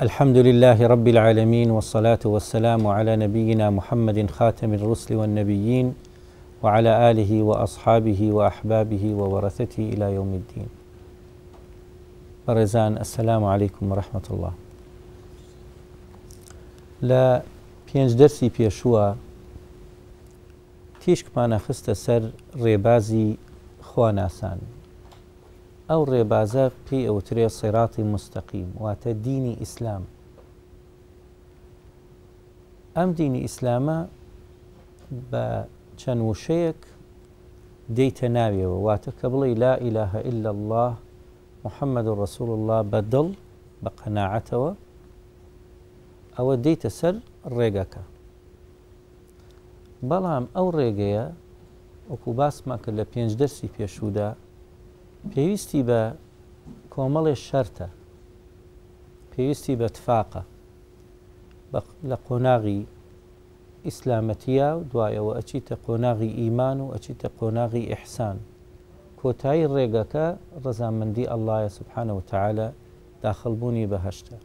الحمد لله رب العالمين والصلاة والسلام على نبينا محمد خاتم الرسل والنبيين وعلى آله وأصحابه وأحبابه وورثته إلى يوم الدين بەڕێزان السلام علیکم ورحمة اللە لە پێنج دەرسی پێشووە تیشکمانە خستە سەر ڕێبازی خواناسان ئەو ڕێبازە پێی ئەوترێ سێراتی مستەقیم واتە دینی ئیسلام ئەم دینی ئیسلامە بە چەند وشەیەک دێیتە ناویەوە واتە کە بڵێی لا الە هە الا اللە محمد رسول اللە بە دڵ بە قەناعەتەوە ئەوە دێیتە سەر ڕێگەکە بەڵام ئەو ڕێگەیە وەکو باسمان کرد لە پێنج دەرسی پێشوودا پێویستی بە کۆمەڵێ شەرتە پێویستی بە تفاقە لە قۆناغی ئیسلامەتیە و دوای ئەوە ئەچیتە قۆناغی ئیمان و ئەچیتە قۆناغی ئیحسان کۆتایی ڕێگەکە ڕەزامەندی اللە سبحانە وتعالی داخڵ بوونی بەهەشتە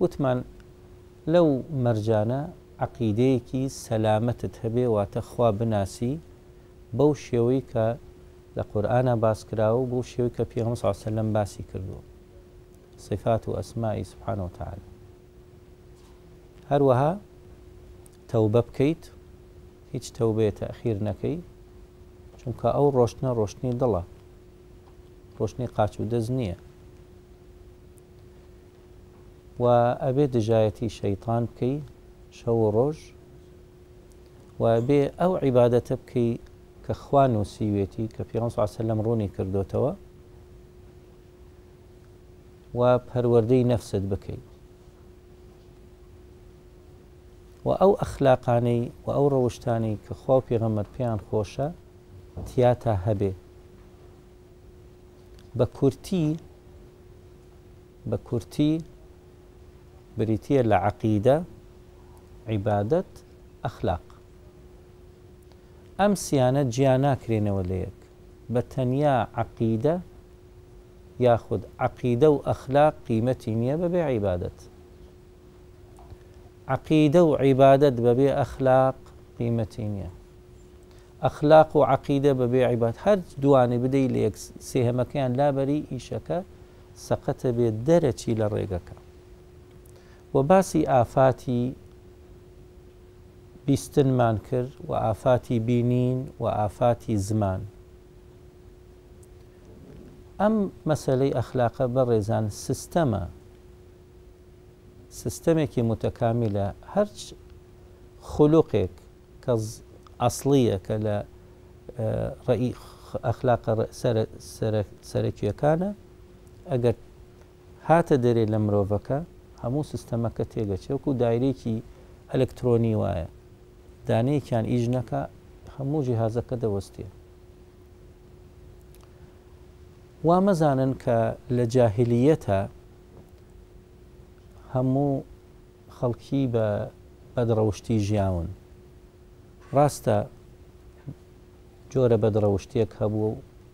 وتمان لەو مەرجانە عەقیدەیەکی سەلامەتت هەبێ واتە خوا بناسی بەو شێوەی کە لە قورآە باس کراوە و بۆ شێوی کە پیغمساسە لەم باسی کردووە صفات و ئەسمائی سبحانە وتعالی هەروەها تەوبە بکەیت هیچ تەوبەیە تەئخیر نەکەی چونکە ئەو ڕۆشتنە ڕۆشتنی دڵە ڕۆشتنی قاچ و دەست نییە و ئەبێ دژایەتی شەیتان بکەی شەو و ڕۆژ و بێ ئەو عیبادەتە بکەی کە خوا نووسیوێتی کە پیانسەلم ڕوونی کردوتەوە و پەروەردەی نەفست بکەی و ئەو ئەخلاقانەی و ئەو ڕەوشتانەی کە خوا و پێغەمبەر پێیان خۆشە تیاتا هەبێ بە کورتی بە کورتی بریتیە لە عەقیدە عیبادەت ئەخلاق ئەم سیانە جیا ناکرێنەوە لە یەک، بە تەنیا عەقیدە یاخود عەقیدە و ئەخلاق قیمەتی نییە بە بێ عیبادەت. عەقیدە و عیبادەت بە بێ ئەخلاق قیمەتی نییە. ئەخلاق و عەقیدە بە بێ عیباد هەر دووانی بدەی لە یەک سێهەمەکەیان لابەری ئیشەکە سەقەتە بێ دەرەچی لە ڕێگەکە. وە باسی ئافاتی. بیستنمان کرد و ئافاتی بینین و ئافاتی زمان ئەم مەسەلەی ئەخلاقە بەڕێزان سیستەمە سیستەمێکی متەکامیلە هەرچ خولوقێک کە ئەسڵیە کە لە ڕێی ئەخلاقە سەرەکیەکانە ئەگەر هاتە دەرێ لە مرۆڤەکە هەموو سستەمەکە تێگەچێ وەکو دایرەیەکی ئەلکترۆنی وایە دانەیەکیان ئیش نەکا هەموو جیهازەکە دەوەستێ وا مەزانن کە لە جاهلیەتە هەموو خەڵکی بە بەدڕەوشتی ژیاون ڕاستە جۆرە بەدڕەوشتێک هەبوو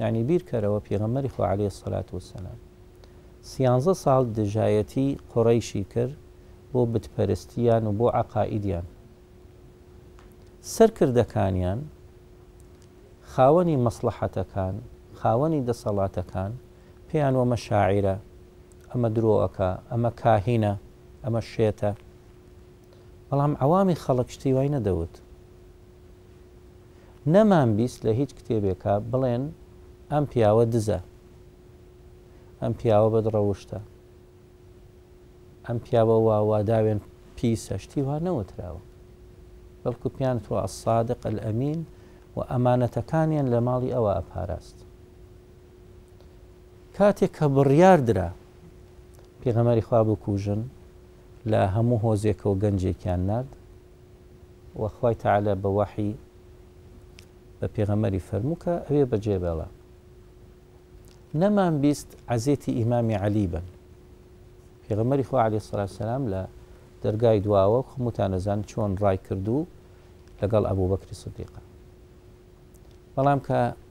یانی بیرکەرەوە پێغەمبەری خوا علیە سەلات وسلام سیانزە ساڵ دژایەتی قوڕەیشی کرد بۆ بت پەرستیان و بۆ عقائیدیان سەرکردەکانیان خاوەنی مەسڵەحەتەکان خاوەنی دەسەڵاتەکان پێیان وەمە شاعیرە ئەمە درۆ ئەکا ئەمە کاهینە ئەمە شێتە بەڵام عەوامی خەڵک شتی وای نەدەوت نەمان بیست لە هیچ کتێبێکا بڵێن ئەم پیاوە دزە ئەم پیاوە بەد ڕەوشتە ئەم پیاوە واواداوێن پیسە شتی وا نەوتراوە بەڵکو پیان تۆ ئەسادق ئەلئەمین و ئەمانەتەکانیان لە ماڵی ئەوە ئەپاراست کاتێک کە بڕیاردرا پێغەمەری خوا بکوژن لە هەموو هۆزێکەوە گەنجێکیان نارد و خوای تەعالا بە وەحی بە پێغەمەری فەرموو کە ئەوێ بەجێ بێڵە نەمان بیست عەزێتی ئیمامی عەلی بن پێغەمەری خوا علی سەلام لە دەرگای دواوە خموتانەزان چۆن ڕای کردو لەگەڵ ئەبوو بەکری سدیقە بەڵام کە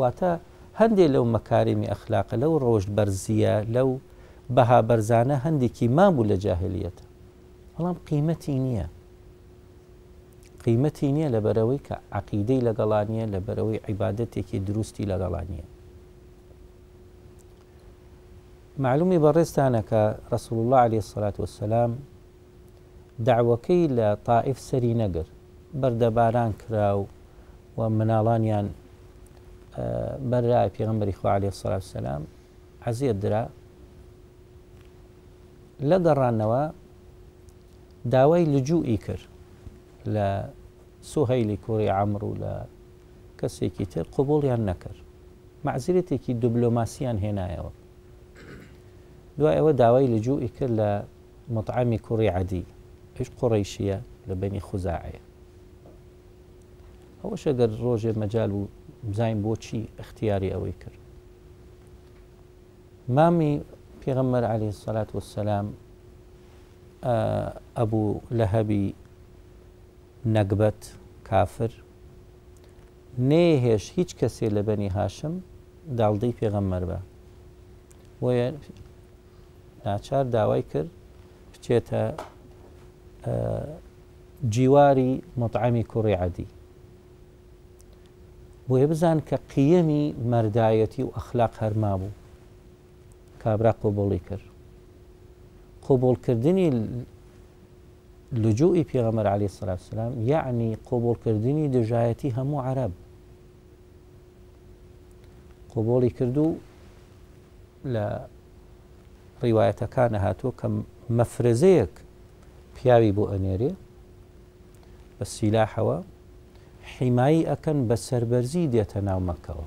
واتە هەندێ لەو مەکاریمی ئەخلاقە، لەو ڕەوشت بەرزییە، لەو بەها بەرزانە هەندێکی مابوو لە جاهلیەتە، بەڵام قیمەتی نییە. قیمەتی نییە لە بەرەوەی کە عقیدەی لەگەڵا نیە لە بەرەوەی عیباەتێکی دروستی لەگەڵا نییە. معلومی بەڕێستانەکە ڕسول الله عليه سلات وسلام دەعوەکەی لە تائیف سەری نەگر، بەردەباران کرا و مناڵانیان بەررا، پێغەمبەری خوا عەلەیه سڵاو وسەلام عەزێت درا، لە گەڕانەوە داوای لجوئی کرد لە سوهەیلی کوڕی عەمر و لە کەسێکی تر قبوڵیان نەکرد معزرێتێکی دبلۆماسیان هێنایەوە دوای ئەوە داوای لجوئی کرد لە مطعمی کوڕی عەدی ئەویش قوڕەیشیە لە بەنی خوزاعەیە ئەوەش ئەگەر ڕۆژێ مەجال بوو بزانین بۆچی ئەختیاری ئەوەی کرد مامی پێغەمبەر عەلی سەلات وسلام ئەبوو لە هەبی نەگبەت کافر نێهێش هیچ کەسێ لە بەنی هاشم داڵدەی پێغەممەر بە بۆیە ناچار داوای کرد بچێتە جیواری مطعمی کوڕی عەدی بۆیە بزان کە قیەمی مەردایەتی و ئەخلاق هەرما بوو کابرا قوبوڵی کرد قوبولکردنی لجوئی پێغەمەر علی سلاسلام یعنی قوبولکردنی دژایەتی هەموو عرب قوبولی کردو لە ڕیوایەتەکانا هاتووە کە مەفرەزەیەک پیاوی بۆ ئەنێرێ بە سیلاحەوە حیمایی ئەکەن بە سەربەرزی دێتە ناو مەکەوە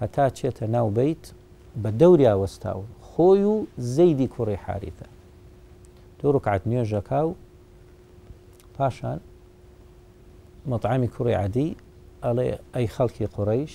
هەتا چێتە ناو بیت بە دەوریا وەستاون خۆی و زەیدی کوڕی حاریتە دوو ڕکعات نوێژەکە و پاشان مطعمی کوڕی عادی ئەڵێ ئەی خەڵکی قڕیش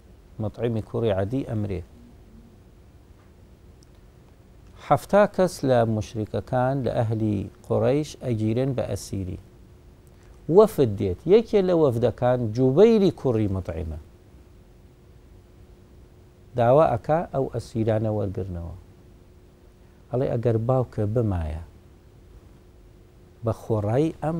مطعمی کوڕی عەدی ئەمرێ. حەفتا کەس لە موشریکەکان لە ئەهلی قوڕەیش ئەگیرێن بە ئەسیری. وەفد دێت، یەکێ لە وەفدەکان جوبەیری کوڕی مطعمە. داوا ئەکا ئەو ئەسیرانە وەرگرنەوە. ئەڵێ ئەگەر باوکە بمایە بە خۆڕایی ئەم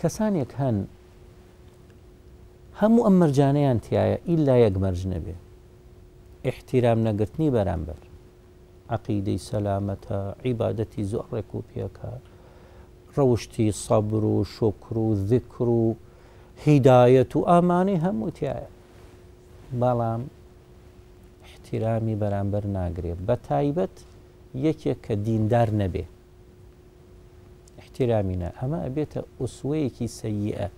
کەسانێک هەن هەموو ئەم مەرجانەیان تایە ئیلا یەک مەرج نەبێ ئیحتیرام نەگرتنی بەرامبەر عقیدەی سەلامەتە عیبادەتی زۆر ڕێک و پێکە ڕەوشتی سەبر و شۆکر و ذکر و هیدایەت و ئامانەی هەموو تایە بەڵام احتیرامی بەرامبەر ناگرێ بە تایبەت یەکێک کە دیندار نەبێ ئیحتیرامی نا ئەمە ئەبێتە ئوسوەیەکی سەییئە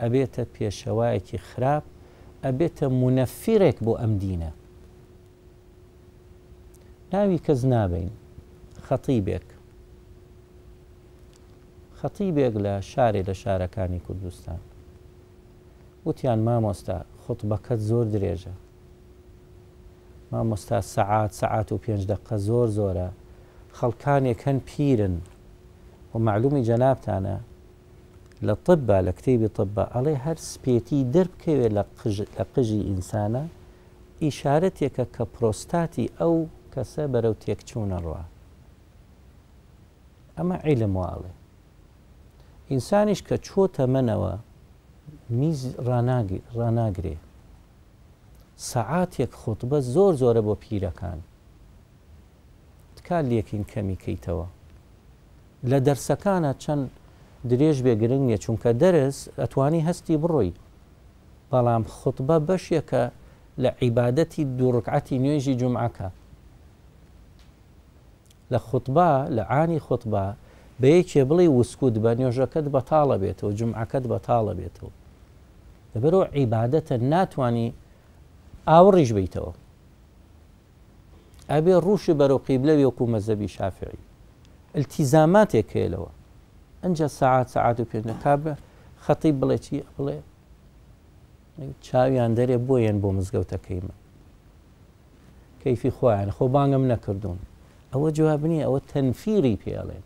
ئەبێتە پێشەوایەکی خراپ ئەبێتە مونەفیرێک بۆ ئەم دینە ناوی کەس نابین خەتیبێک خەتیبێک لە شارێ لە شارەکانی کوردستان وتیان مامۆستا خوتبەکەت زۆر درێژە مامۆستا سەعات سەعات و پێنج دەقە زۆر زۆرە خەڵکانێک هەن پیرن و مەعلومی جەنابتانە لە طبا لە کتێبی طبا ئەڵێ هەر سپێتی دەربکەوێت لە قژ لە قژی ئینسانە ئیشارەتێکە کە پرۆستاتی ئەو کەسە بەرەو تێکچوونە ڕوا ئەمە عیلم واڵێ ئینسانیش کە چۆ تەمەنەوە میز ڕناگرێ سەعاتێک خوتبە زۆر زۆرە بۆ پیرەکان تکا لەکین کەمی کەیتەوە لە دەرسەکانە چەند درێژ بێ گرنگ نیە چونکە دەرس ئەتوانی هەستی بڕۆی بەڵام خوتبە بەشێکە لە عیبادەتی دووڕکعەتی نوێژی جمعەکە لە خوتبە لە عانی خوتبە بەیەکێ بڵی وسکوت بە نوێژەکەت بەتاڵە بێتەوە جمعەکەت بەتاڵە بێتەوە لەبەرئەوە عیبادەتە ناتوانی ئاوڕیش بیتەوە ئەبێ ڕووشی بەرەو قیبلە وەکو مەزەبی شافعی التیزاماتێک هەیە لەوە ئەجا سعات سعات و پێنج تا بە خەتی بڵێ چی بڵێ چاویان دەرێ بۆیەن بۆ مزگەوتەکەی من کەیفی خۆیان خۆ بانگم نەکردوون ئەوە جواب نییە ئەوە تەنفیری پێڵێن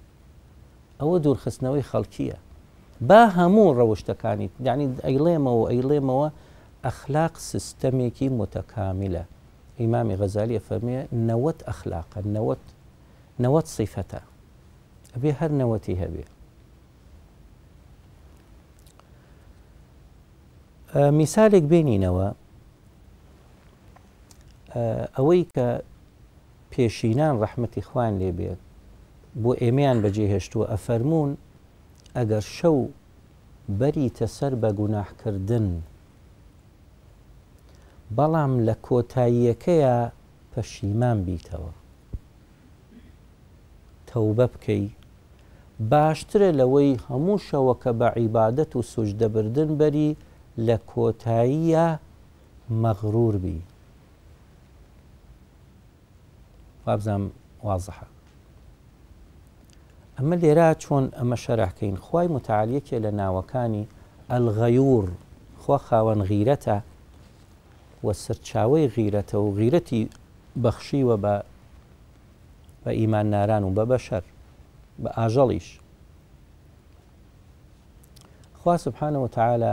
ئەوە دوورخستنەوەی خەڵکیە با هەموو ڕەوشتەکانی یانی ئەیڵێمەوە ئەیڵێمەوە ئەخلاق سیستەمێکی متەکاملە ئیمامی غەزالی ئەفەرمێ نەوەت ئەخلاقە نەوەت نەوەت سیفەتە ئەبێ هەر نەوەتی هەبێ میسالێک بێنینەوە ئەوەی کە پێشینان ڕەحمەتی خوان لێ بێت بۆ ئێمەیان بەجێهێشتووە ئەفەرمونون ئەگەر شەو بەریتە سەر بە گوناحکردن بەڵام لە کۆتاییەکەیە پەشیمان بیتەوە تەوبە بکەی باشترە لەوەی هەموو شەوەکە بە عیبادەت و سوجدەبردن بەری لە کۆتاییە مەغرور بی وابزام وازحە ئەمە لێرا چۆن ئەمە شەرحکەین خی متعالیەکێ لە ناوەکانی ئەلغەیور خوا خاوەن غیرەتە و سەرچاوی غیرەتە و غیرەتی بەخشیوە بە بە ئیمان ناران و بە بەشەر بە ئاژەڵیش خوا سبحانەوە تعاالە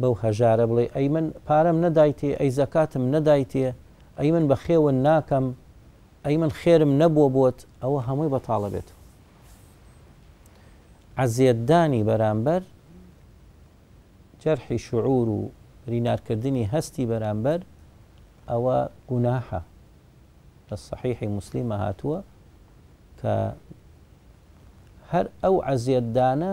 بەو هەژارە بڵێ ئەی من پارەم نەدایتێ ئەی زەکاتم نەدایتێ ئەی من بە خێون ناکەم ئەی من خێرم نەبووە بۆت ئەوە هەمووی بەتاڵە بێت عەزێتدانی بەرامبەر جەرحی شعور و رینارکردنی هەستی بەرامبەر ئەوە گوناحە لە صحیحی مسلمە هاتووە کە هەر ئەو عەزێتدانە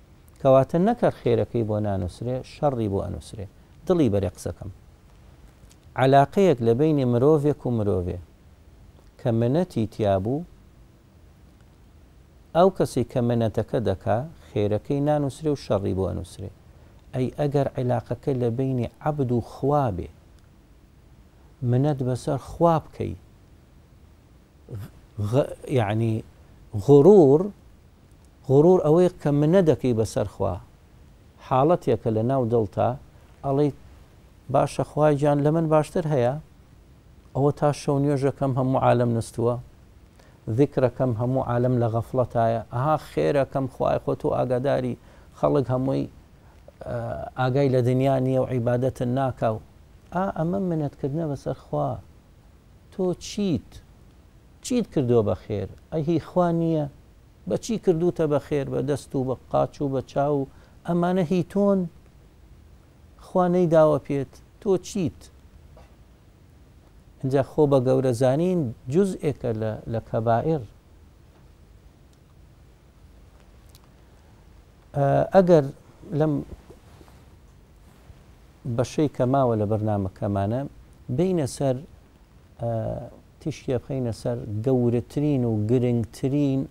کەواتە نەک هەر خێرەکەی بۆ نانوسرێ شەڕی بۆ ئەنوسرێ دڵی بەرێ قسەکەم عەلاقەیەک لە بەینی مرۆڤێک و مرۆڤێ کە منەتی تیا بوو ئەو کەسی کە منەتەکە دەکا خێرەکەی نانوسرێ و شەڕی بۆ ئەنوسرێ ئەی ئەگەر عیلاقەکە لە بەینی عەبد و خوا بێ منەت بەسەر خوا بکەی یعنی غرور غرور ئەوەی کە منە دەکەی بەسەر خوا حاڵەتێکە لە ناو دڵتا ئەڵێی باشە خوایە گیان لەمن باشتر هەیە ئەوە تا شەو نوێژەکەم هەموو عالەم نستووە ذکرەکەم هەموو عالەم لە غەفڵەتایە ئەها خێرەکەم خوای خۆ تۆ ئاگاداری خەڵک هەمووی ئاگای لە دنیا نییە و عیبادەتن ناکاو ئا ئەمە منەتکردنە بەسەر خوا تۆ چیت چیت کردوە بە خێر؟ ئەی هی خوا نیە؟ بە چی کردوتە بە خێر بە دەست و بە قاچ و بە چاو و ئەمانە هی تۆن؟ خوا نەیداوە پێت؟ تۆ چیت؟ ئینجا خۆ بە گەورە زانین جوزئێکە لە لە کەبائر. ئەگەر لەم بەشەی کە ماوە لە بەرنامەکەمانە بینە سەر تیشکێ بخەینە سەر گەورەترین و گرنگترین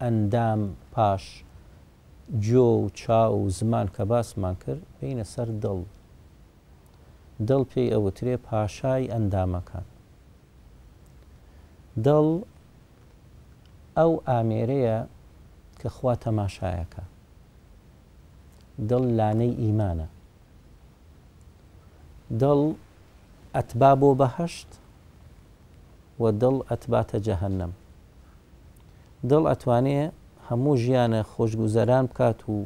ئەندام پاش گوێ و چاو و زمان کە باسمان کرد بێینە سەر دڵ دڵ پێی ئەوترێ پاشای ئەندامەکان دڵ ئەو ئامێرەیە کە خوا تەماشایەکە دڵ لانەی ئیمانە دڵ ئەتبا بۆ بەهەشت و دڵ ئەتباتە جەهەنەم. دڵ ئەتوانێ هەموو ژیانە خۆشگوزەران بکات و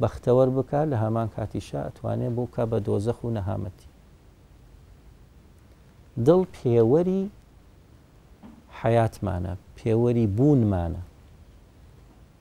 بەختەوەر بکا لە هەمان کاتیشا ئەتوانێ بۆ بکا بە دۆزەخ و نەهامەتی. دڵ پێوەری حەیاتمانە، پێوەری بوونمانە.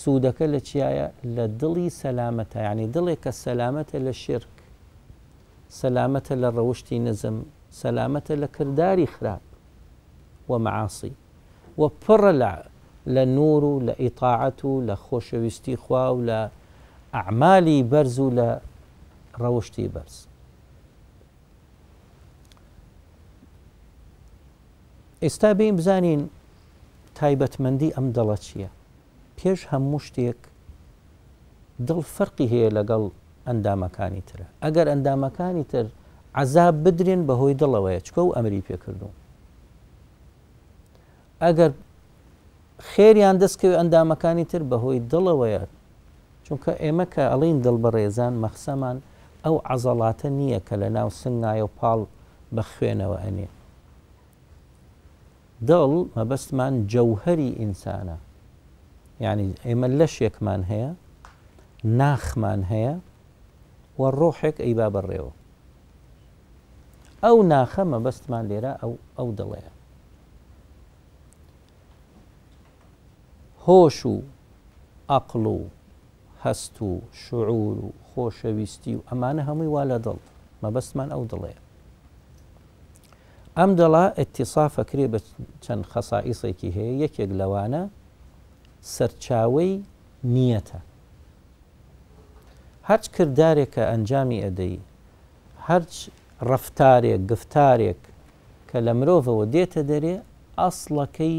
سودەکە لە چیایە لە دڵی سەلامەتە یعنی دڵێک کە سەلامەتە لە شرک سەلامەتە لە ڕەوشتی نزم سەلامەتە لە کرداری خراپ و معاسی و پڕە لە لە نور و لە ئیطاعەت و لە خۆشەویستی خوا و لە ئەعمالی بەرز و لە ڕەوشتی بەرز ئێستا بێین بزانین تایبەتمەندی ئەم دڵە چییە؟ پێش هەموو شتێک دڵ فەرقی هەیە لەگەڵ ئەندامەکانی ترە ئەگەر ئەندامەکانی تر عذاب بدرێن بەهۆی دڵەوەیە چکە و ئەمری پێکردوون ئەگەر خێریان دەستکەوێت ئەندامەکانی تر بەهۆی دڵەوەیە چونکە ئێمە کە ئەڵێین دڵبەڕێزان مەخسەمان ئەو عەزەڵاتە نییە کە لە ناو سنگایە و پاڵ بە خوێنەوە ئەنێ. دڵ مەبەستمان جەوهەری ئینسانە. یانی ئێمە لەشێکمان هەیە، ناخمان هەیە و ڕۆحێک ئەیبا بەڕێوە. ئەو ناخە مەبەستمان لێرە ئەو ئەو دڵەیە. هۆش و ئەقڵ و هەست و شعور و خۆشەویستی و ئەمانە هەمووی وا لە دڵ مەبەستمان ئەو دڵەیە ئەم دڵە ئیتیصاف ئەکرێ بە چەند خەسائیسێکی هەیە یەکێک لەوانە سەرچاوەی نیەتە هەرچ کردارێک کە ئەنجامی ئەدەی هەرچ ڕفتارێک گفتارێک کە لە مرۆڤەوە دێتە دەرێ ئەسڵەکەی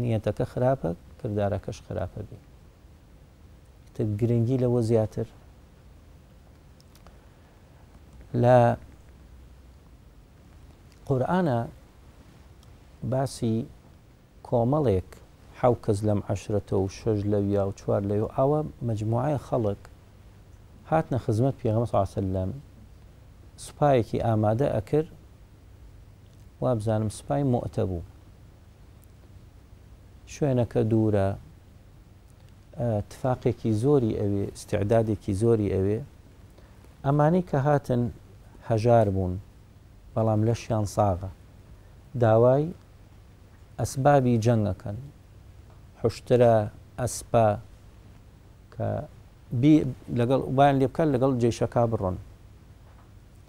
نیەتەکە خراپە کردارەکەش خراپەبی تر گرنگی لەوە زیاتر لە قورآە باسی کۆمەڵێک حەو کەس لەم عشرەتە و شەش لەویا و چوار لەو ئاوە مجموعە خەڵک هاتنە خزمەت پێغەمە ساسەلم سوپایەکی ئامادە ئەکرد وابزانم سوپای مۆتە بوو شوێنەکە دوورە تفاقێکی زۆری ئەوێ استعدادێکی زۆری ئەوێ ئەمانەی کە هاتن هەژار بوون بەڵام لەشیان ساغە داوای ئەسبابی جەنگەکەن حشترە ئەسپە کە لەگەڵ بان لێ بکات لەگەڵ جێشەکە بڕۆن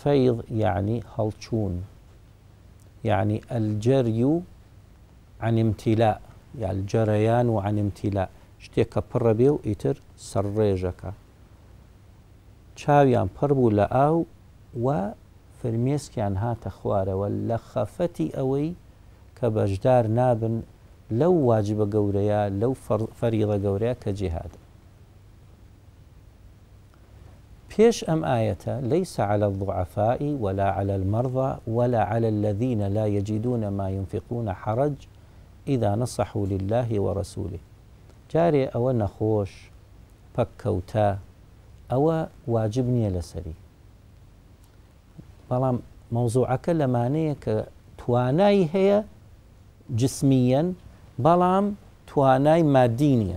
فیض یەعنی هەڵچوون یەعنی الجری عن امتلاء یا الجریان عن امتلاء شتێک کە پڕە بێ و ئیتر سەرڕێژەکە چاویان پڕ بوو لە ئاو و فرمێسکیان هاتە خوارەوە لە خەفەتی ئەوەی کە بەشدار نابن لەو واجبە گەورەیە لەو فەریضە گەورەیە کە جیهادە بيش أم آية ليس على الضعفاء ولا على المرضى ولا على الذين لا يجدون ما ينفقون حرج إذا نصحوا لله ورسوله جاري أو نخوش بكوتا أو واجبني لسري بلام موضوعك لەمانەیە کە توانایی هەیە جسميا بەڵام تواناي مادی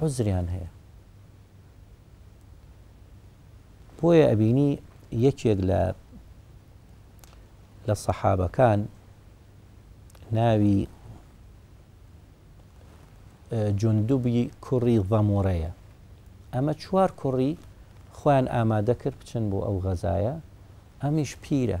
عوزریان هەیە. بۆیە ئەبینی یەکێک لە لە سەحابەکان ناوی جندوبی کوڕی ضەموڕەیە ئەمە چوار کوڕی خۆیان ئامادە کرد بچن بۆ ئەو غەزایە ئەمیش پیرە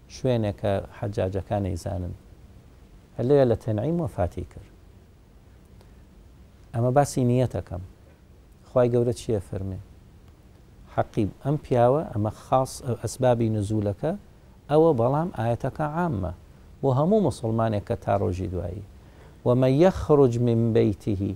شوێنێک کە حەجاجەکان ئەیزانن هەر لەوێ لە تەنعیم وەفاتی کرد ئەمە باسی نیەتەکەم خی گەورە چییە فەرمێ حەقی ئەم پیاوە ئەمە خاص ئەسبابی نزولەکە ئەوە بەڵام ئاەتەکە عامە بۆ هەموو مسلمانێک کە تا ڕۆژی دوایی ومە یەخرج من بیتهی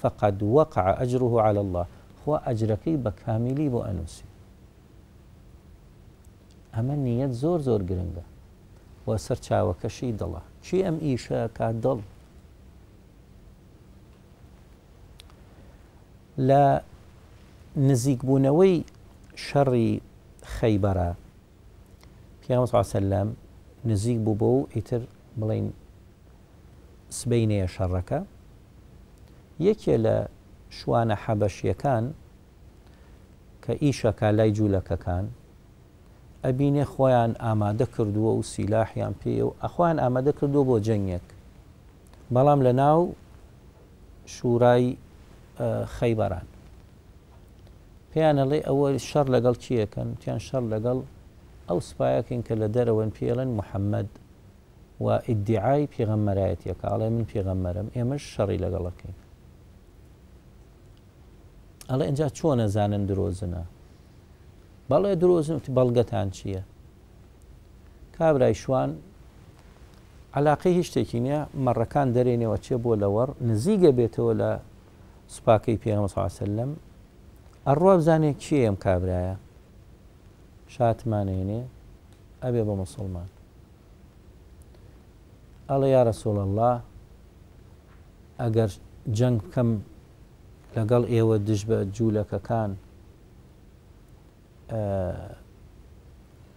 فقد وقع اجره علی اللە خوا ئەجرەکەی بە کامیلی بۆ ئەنوسێ ئەمە نیەت زۆر زۆر گرنگە و سەرچاوەکەشی دڵە چی ئەم ئیشە کا دڵ لە نزیکبوونەوەی شەڕی خەیبەرە پیامسەلام نزیک بوو بۆ و ئیتر بڵین سبەینێیە شەڕەکە یەکێ لە شوانە حەبەشیەکان کە ئیشەکە لای جوولەکەکان ئەبینێ خۆیان ئامادە کردووە و سیلاحیان پێ و ئەخوان ئامادە کردو بۆ جەنگێک بەڵام لە ناو شوورای خەیبەران پێیانەڵێ ئەوە شەڕ لەگەڵ کیەکەن تیان شەڕ لەگەڵ ئەو سوپایەکەن کە لە دەرەوەن پێڵێن محەممەد و ئیدیعای پێغەمبەرایەتی ئەکا ئەڵێ من پێغەمبەرم ئێمەش شەڕی لەگەڵ ئەکەین ئەڵێ ئەجا چۆن ئەزانن درۆزنە بەڵێ درۆزن وتی بەڵگەتان چییە کابرای شوان علاقەی هیچ شتێکی نییە مەڕەکان دەرێنەوە چێ بۆ لەوەڕ نزیگە بێتەوە لە سوپاکەی پێغەمە ساسەلم ئەڕوا بزانێ کێ ئەم کابرایە شاتمانێنێ ئەبێ بە مسلمان ئەڵێ یا رسول اللە ئەگەر جەنگ بکەم لەگەڵ ئێوە دژ بە جوولەکەکان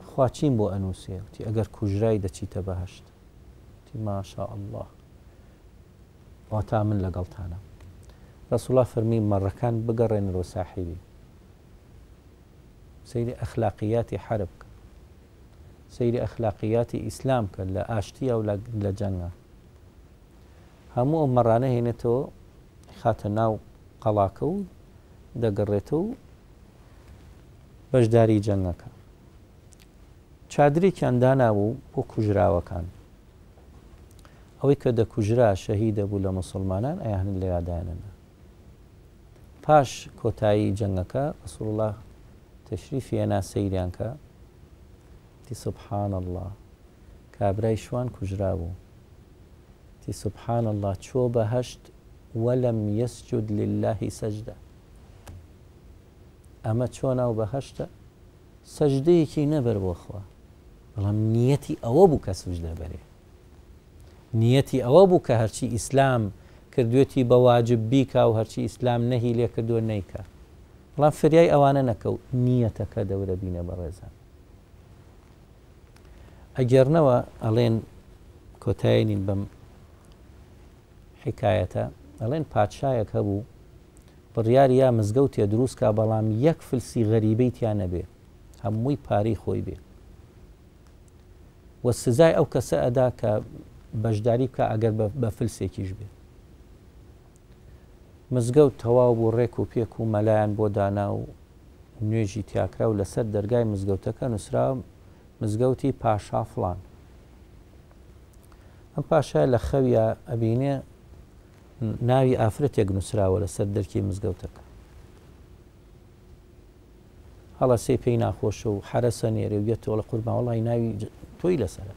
خواچین بۆ ئەنووسێ وتی ئەگەر کوژرای دەچیتە بەهشت تی ماشا ئەله واتا من لەگەڵتانە ڕسوڵا فەرمی مەڕەکان بگەڕێن ڕۆ ساحیبی سەیری ئەخلاقیاتی حرب بکە سەیری ئەخلاقیاتی ئیسلام کە لە ئاشتیە و لە جەنگە هەموو ئەو مەڕانە هێنێتەوە خاتە ناو قەڵاکە و دەگەڕێتەوە و بەشداری جەنگەکە چادرێکیان دانابوو بۆ کوژراوەکان ئەوەی کە دەکوژرا شەهیدە بوو لە مسلمانان ئەیان لە یادانەنا پاش کۆتایی جەنگەکە رسول اللە تەشریفی هێنا سەیریان کە تی سبحان اللە کابرای شوان کوژرابوو تی سبحان اللە چۆ بەهەشت وەلم یسجد للە سەجدە ئەمە چۆ ناو بەهشتە سەجدەیەکی نەبەر بۆخوا بەڵام نیەتی ئەوە بوو کە سوژدە بەرێ نیەتی ئەوە بوو کە هەرچی ئیسلام کردوێتی بە واجب بیکا و هەرچی ئیسلام نەهی لێ کردوە نەیکا بەڵام فریای ئەوانە نەکەوت نیەتەکە دەورە بینە بەڕێزان ئەگێڕنەوە ئەڵێن کۆتایێنین بەم حکایەتە ئەڵێن پادشایەک هەبوو بڕیار یا مزگەوتێ دروستکە بەڵام یەک فلسی غەریبەی تیا نەبێ هەمووی پارەی خۆی بێ و سزای ئەو کەسە ئەدا کە بەشداری بکە ئەگەر بە فلسێکیش بێ مزگەوت تەواو بوو ڕێک و پێک و مەلایەن بۆ دانا و نوێژی تیاکرا و لەسەر دەرگای مزگەوتەکە نووسرا مزگەوتی پاشا فلان ئەم پاشای لە خەویە ئەبینێ ناوی ئافرەتێک نووسراوە لەسەر دەرکی مزگەوتەکە هەڵەسێ پێی ناخۆشە و حەرەس ئەنێرێ و یەتۆڵە قوربان وەڵای ناوی تۆی لەسەرە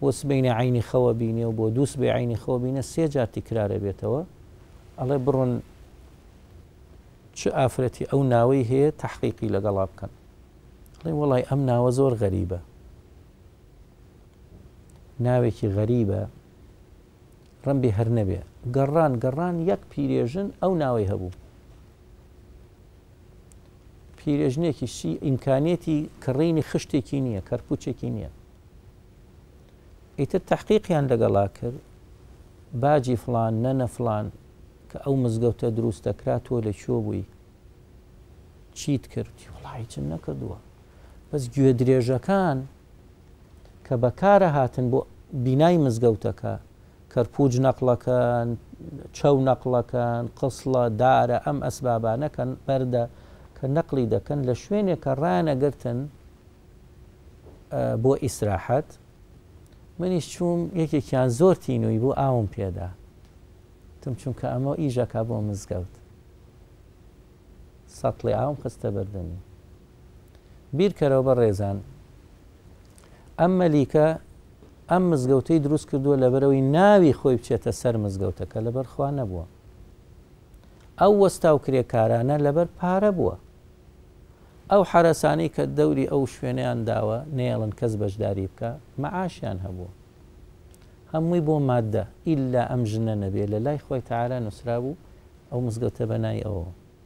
بۆ سبەینێ عەینی خەو ئەبینێ و بۆ دوو سبەی عەینی خەو ئەبینێ سێ جار تیکرار ئەبێتەوە ئەڵێ بڕۆن چ ئافرەتی ئەو ناوەی هەیە تەحقیقی لەگەڵا بکەن ئەڵێ وەڵای ئەم ناوە زۆر غەریبە ناوێکی غەریبە ڕەمبی هەر نەبێ گەڕان گەڕان یەک پیرێژن ئەو ناوەی هەبوو پیرێژنێکی شی ئیمکانێتی کڕینی خشتێکی نییە کەرپوچێکی نییە ئیتر تحقیقیان لەگەڵا کرد باجی فلان نەنە فلان کە ئەو مزگەوتە دروست دەکرا تۆ لە کوێ بووی چیت کردی وڵی چ نەکردووە بەس گوێ درێژەکان کە بەکارە هاتن بۆ بینای مزگەوتەکە، کەرپووج نەقڵەکەن، چەو نەقڵەکەن، قسڵە، دارە، ئەم ئەسبابانە کە بەردە کە نەقڵی دەکەن لە شوێنێکە ڕایانەگرتن بۆ ئیسراحەت، منیش چووم یەکێکیان زۆر تینووی بوو ئاوم پێدا تم چونکە ئەمە ئیژەکە بۆ مزگەوت سەتڵی ئاوم خستە بەردەمی بیرکەرەوە بەڕێزان ئەم مەلیکە ئەم مزگەوتەی دروست کردووە لەبەرەوەی ناوی خۆی بچێتە سەر مزگەوتەکە لەبەر خوا نەبووە ئەو وەستا و کرێکارانە لەبەر پارە بووە ئەو حرەسانی کە دەوری ئەو شوێنیان داوە نێڵن کەس بەشداری بکە مەعاشیان هەبووە هەمووی بۆ مادە ئیلا ئەم ژنە نەبێ لە لای خۆی تەعالا نووسرا بوو ئەو مزگەوتە بەنای ئەوەوە